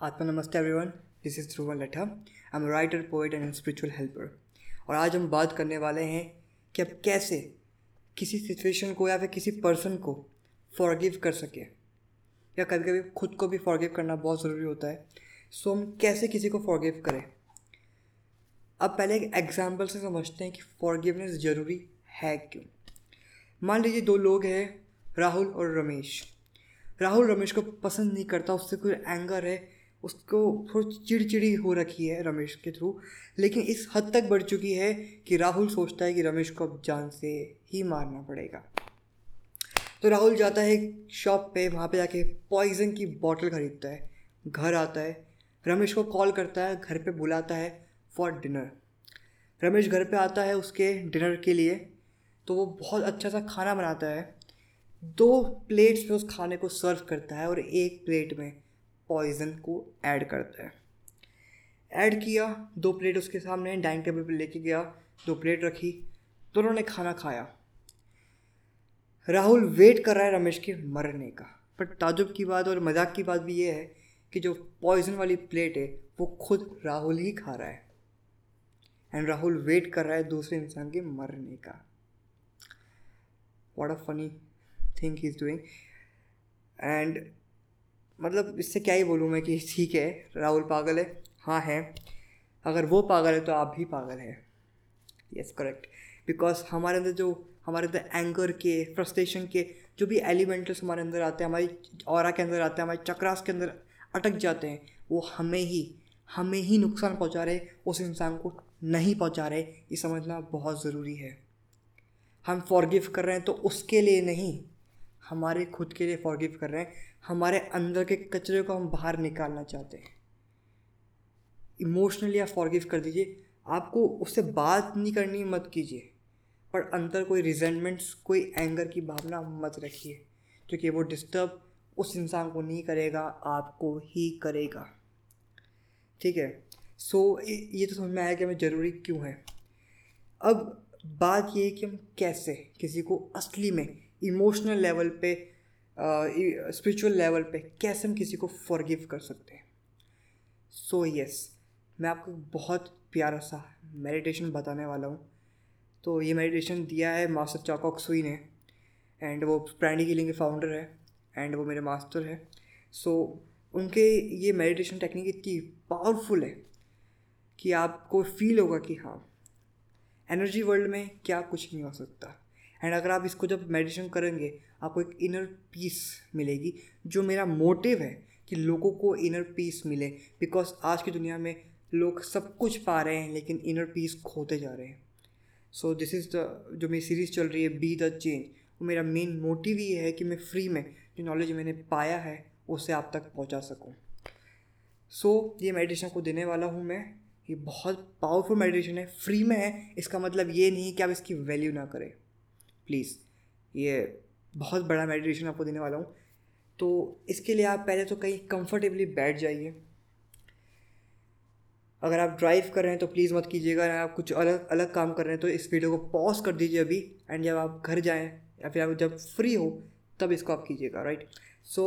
आत्मा नमस्ते everyone this is Dhruvan Latha I am writer poet and spiritual helper और आज हम बात करने वाले हैं कि अब कैसे किसी सिचुएशन को या फिर किसी पर्सन को फॉरगिव कर सके। या कभी कभी खुद को भी फॉरगिव करना बहुत ज़रूरी होता है। सो हम कैसे किसी को फॉरगिव करें? अब पहले एक एग्ज़ाम्पल से समझते हैं कि फॉरगिवनेस ज़रूरी है क्यों। मान लीजिए दो लोग हैं, राहुल और रमेश। राहुल रमेश को पसंद नहीं करता, उससे कोई एंगर है उसको थोड़ी चिड़चिड़ी हो रखी है रमेश के थ्रू। लेकिन इस हद तक बढ़ चुकी है कि राहुल सोचता है कि रमेश को अब जान से ही मारना पड़ेगा। तो राहुल जाता है शॉप पे, वहाँ पे जाके पॉइजन की बॉटल खरीदता है। घर आता है। रमेश को कॉल करता है, घर पे बुलाता है फॉर डिनर रमेश घर पे आता है उसके डिनर के लिए। तो वो बहुत अच्छा सा खाना बनाता है। दो प्लेट्स में उस खाने को सर्व करता है और एक प्लेट में। पॉइज़न को ऐड करता है। ऐड किया, दो प्लेट उसके सामने डाइनिंग टेबल पर लेके गया, दो प्लेट रखी दोनों ने खाना खाया। राहुल वेट कर रहा है रमेश के मरने का पर ताजुब की बात और मज़ाक की बात भी ये है कि जो पॉइजन वाली प्लेट है, वो खुद राहुल ही खा रहा है। एंड राहुल वेट कर रहा है दूसरे इंसान के मरने का। What a funny think is doing and मतलब इससे क्या ही बोलूँ मैं कि ठीक है, राहुल पागल है। हाँ है। अगर वो पागल है तो आप भी पागल है। यस करेक्ट बिकॉज़ हमारे अंदर जो, हमारे अंदर एंगर के फ्रस्ट्रेशन के जो भी एलिमेंटल्स हमारे अंदर आते हैं, हमारी और के अंदर आते हैं, हमारे चक्रास के अंदर अटक जाते हैं, वो हमें ही हमें ही नुकसान पहुँचा रहे, उस इंसान को नहीं पहुँचा रहे, ये समझना बहुत ज़रूरी है। हम फॉरगिव कर रहे हैं तो उसके लिए नहीं, हमारे खुद के लिए फॉरगिव कर रहे हैं। हमारे अंदर के कचरे को हम बाहर निकालना चाहते हैं। इमोशनली आप फॉरगिव कर दीजिए। आपको उससे बात नहीं करनी मत कीजिए। पर अंदर कोई रिजेंटमेंट्स कोई एंगर की भावना मत रखिए क्योंकि वो डिस्टर्ब उस इंसान को नहीं करेगा आपको ही करेगा। ठीक है? सो so, ये तो समझ में आया कि हमें ज़रूरी क्यों है। अब बात ये है कि हम कैसे किसी को असली में इमोशनल लेवल पे स्पिरिचुअल लेवल पे कैसे हम किसी को फॉरगिव कर सकते हैं? सो so, यस yes, मैं आपको बहुत प्यारा सा मेडिटेशन बताने वाला हूँ। तो ये मेडिटेशन दिया है मास्टर चाकॉक सुई ने एंड वो प्राणी के फाउंडर है एंड वो मेरे मास्टर है। सो so, उनके ये मेडिटेशन टेक्निक इतनी पावरफुल है कि आपको फील होगा कि हाँ एनर्जी वर्ल्ड में क्या कुछ नहीं हो सकता। एंड अगर आप इसको जब मेडिटेशन करेंगे आपको एक इनर पीस मिलेगी जो मेरा मोटिव है कि लोगों को इनर पीस मिले। बिकॉज़ आज की दुनिया में लोग सब कुछ पा रहे हैं लेकिन इनर पीस खोते जा रहे हैं। सो दिस इज़ द जो मेरी सीरीज़ चल रही है बी द चेंज वो मेरा मेन मोटिव ही है कि मैं फ्री में जो नॉलेज मैंने पाया है उसे आप तक पहुँचा सकूँ। सो so, ये मेडिटेशन को देने वाला हूँ मैं। ये बहुत पावरफुल मेडिटेशन है। फ्री में है इसका मतलब ये नहीं कि आप इसकी वैल्यू ना करें। प्लीज़ ये बहुत बड़ा मेडिटेशन आपको देने वाला हूँ। तो इसके लिए आप पहले तो कहीं कंफर्टेबली बैठ जाइए। अगर आप ड्राइव कर रहे हैं तो प्लीज़ मत कीजिएगा अगर आप कुछ अलग अलग काम कर रहे हैं तो इस वीडियो को पॉज कर दीजिए अभी। एंड जब आप घर जाएँ या फिर आप जब फ्री हो तब इसको आप कीजिएगा राइट सो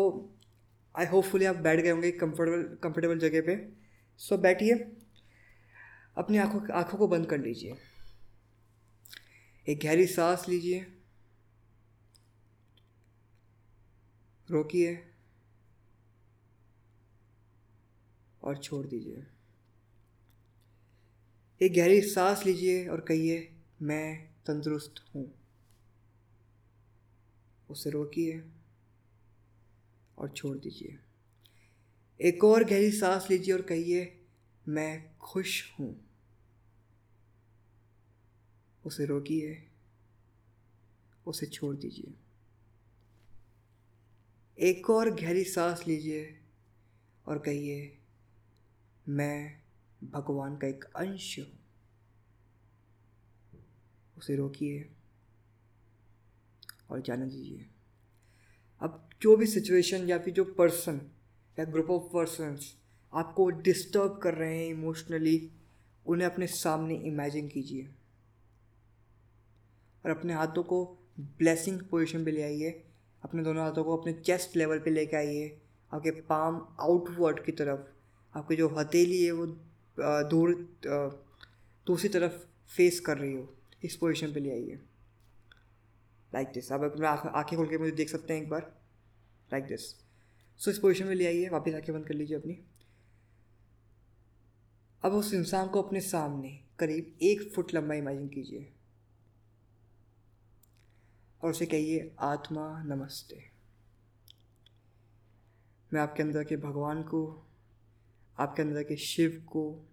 आई होपफुली आप बैठ गए होंगे कंफर्टेबल कंफर्टेबल जगह पे। सो so, बैठिए। अपनी आँखों आँखों को बंद कर लीजिए एक गहरी सांस लीजिए। रोकिए। और छोड़ दीजिए। एक गहरी सांस लीजिए और कहिए, मैं तंदुरुस्त हूँ। उसे रोकिए और छोड़ दीजिए। एक और गहरी सांस लीजिए और कहिए, मैं खुश हूँ। उसे रोकिए, उसे छोड़ दीजिए। एक और गहरी सांस लीजिए और कहिए, मैं भगवान का एक अंश हूँ। उसे रोकिए और जाने दीजिए। अब जो भी सिचुएशन या फिर जो पर्सन या ग्रुप ऑफ़ पर्सनस आपको डिस्टर्ब कर रहे हैं इमोशनली उन्हें अपने सामने इमेजिन कीजिए। और अपने हाथों को ब्लेसिंग पोजिशन पे ले आइए। अपने दोनों हाथों को अपने चेस्ट लेवल पे लेके आइए। आपके पाम आउटवर्ड की तरफ़। आपकी जो हथेली है वो दूर दूसरी तरफ़ फेस कर रही हो। इस पोजिशन पे ले आइए। लाइक दिस अब अपने आँखें खोल के मुझे देख सकते हैं एक बार। लाइक दिस सो इस पोजिशन में ले आइए। वापस आँखें बंद कर लीजिए अपनी। अब उस इंसान को अपने सामने करीब एक फुट लंबा इमेजिन कीजिए। और उसे कहिए आत्मा, नमस्ते। मैं आपके अंदर के भगवान को, आपके अंदर के शिव को,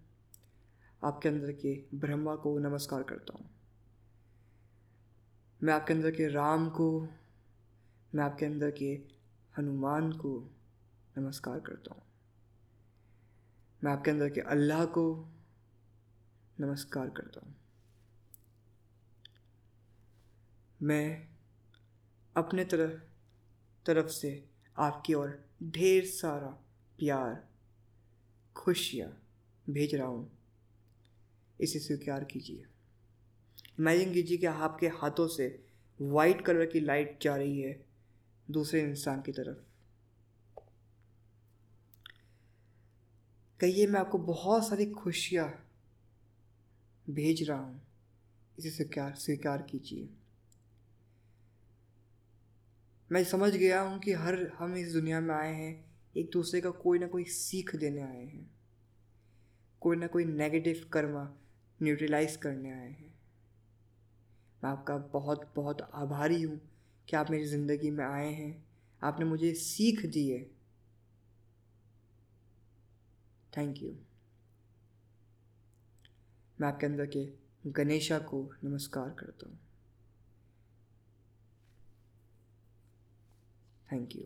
आपके अंदर के ब्रह्मा को नमस्कार करता हूँ। मैं आपके अंदर के राम को, मैं आपके अंदर के हनुमान को नमस्कार करता हूँ। मैं आपके अंदर के अल्लाह को नमस्कार करता हूँ। मैं अपने तरफ़ तरफ़ से आपकी ओर ढेर सारा प्यार, खुशियाँ भेज रहा हूँ। इसे स्वीकार कीजिए। इमेजिन कीजिए कि आपके हाथों से वाइट कलर की लाइट जा रही है दूसरे इंसान की तरफ़। कहिए, मैं आपको बहुत सारी खुशियाँ भेज रहा हूँ। इसे स्वीकार स्वीकार कीजिए। मैं समझ गया हूँ कि हर हम इस दुनिया में आए हैं, एक दूसरे का कोई ना कोई सीख देने आए हैं। कोई ना कोई नेगेटिव कर्मा न्यूट्रलाइज करने आए हैं। मैं आपका बहुत बहुत आभारी हूँ कि आप मेरी ज़िंदगी में आए हैं। आपने मुझे सीख दी है। थैंक यू मैं आपके अंदर के गणेशा को नमस्कार करता हूँ। थैंक यू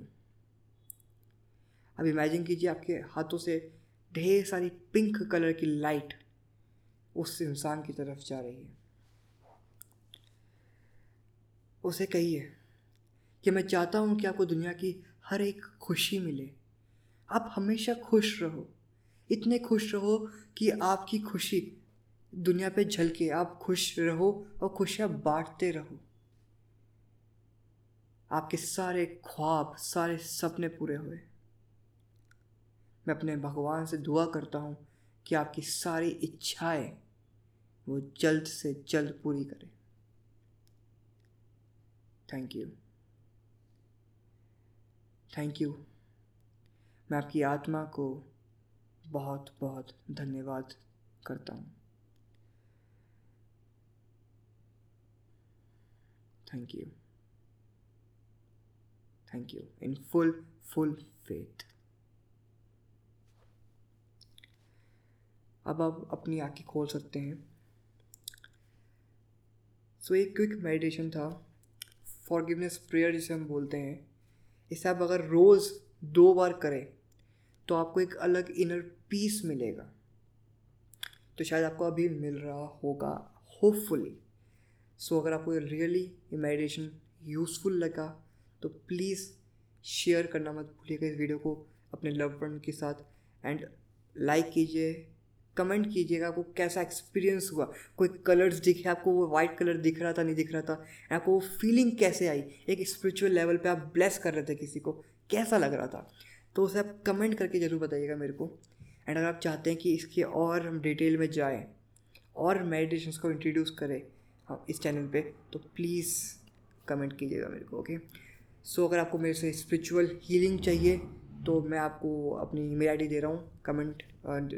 अब इमेजिन कीजिए आपके हाथों से ढेर सारी पिंक कलर की लाइट उस इंसान की तरफ़ जा रही है। उसे कहिए कि मैं चाहता हूँ कि आपको दुनिया की हर एक खुशी मिले। आप हमेशा खुश रहो। इतने खुश रहो कि आपकी खुशी दुनिया पे झलके। आप खुश रहो और खुशियाँ बांटते रहो। आपके सारे ख्वाब, सारे सपने पूरे हुए। मैं अपने भगवान से दुआ करता हूँ कि आपकी सारी इच्छाएँ वो जल्द से जल्द पूरी करें। थैंक यू थैंक यू मैं आपकी आत्मा को बहुत बहुत धन्यवाद करता हूँ। Thank you thank you in full full faith अब आप अपनी आँखें खोल सकते हैं। सो so, एक क्विक मेडिटेशन था। फॉरगिवनेस प्रेयर जिसे हम बोलते हैं। इसे आप अगर रोज़ दो बार करें तो आपको एक अलग इनर पीस मिलेगा। तो शायद आपको अभी मिल रहा होगा होपफुली सो so, अगर आपको रियली मेडिटेशन यूज़फुल लगा तो प्लीज़ शेयर करना मत भूलिएगा इस वीडियो को अपने लव वन के साथ। एंड लाइक कीजिए कमेंट कीजिएगा आपको कैसा एक्सपीरियंस हुआ। कोई कलर्स दिखे आपको वो वाइट कलर दिख रहा था नहीं दिख रहा था। आपको वो फीलिंग कैसे आई? एक स्पिरिचुअल लेवल पे आप ब्लेस कर रहे थे किसी को। कैसा लग रहा था? तो उसे आप कमेंट करके ज़रूर बताइएगा मेरे को। एंड अगर आप चाहते हैं कि इसके और हम डिटेल में जाएँ और मेडिटेशन को इंट्रोड्यूस करें हाँ, इस चैनल पे तो प्लीज़ कमेंट कीजिएगा मेरे को ओके सो so, अगर आपको मेरे से स्पिरिचुअल हीलिंग चाहिए तो मैं आपको अपनी ईमेल आईडी दे रहा हूँ कमेंट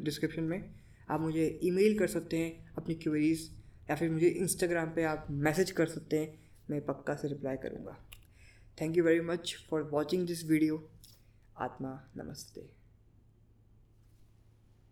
डिस्क्रिप्शन में। आप मुझे ईमेल कर सकते हैं अपनी क्वेरीज या फिर मुझे इंस्टाग्राम पे आप मैसेज कर सकते हैं मैं पक्का से रिप्लाई करूँगा। Thank you very much for watching this video आत्मा नमस्ते।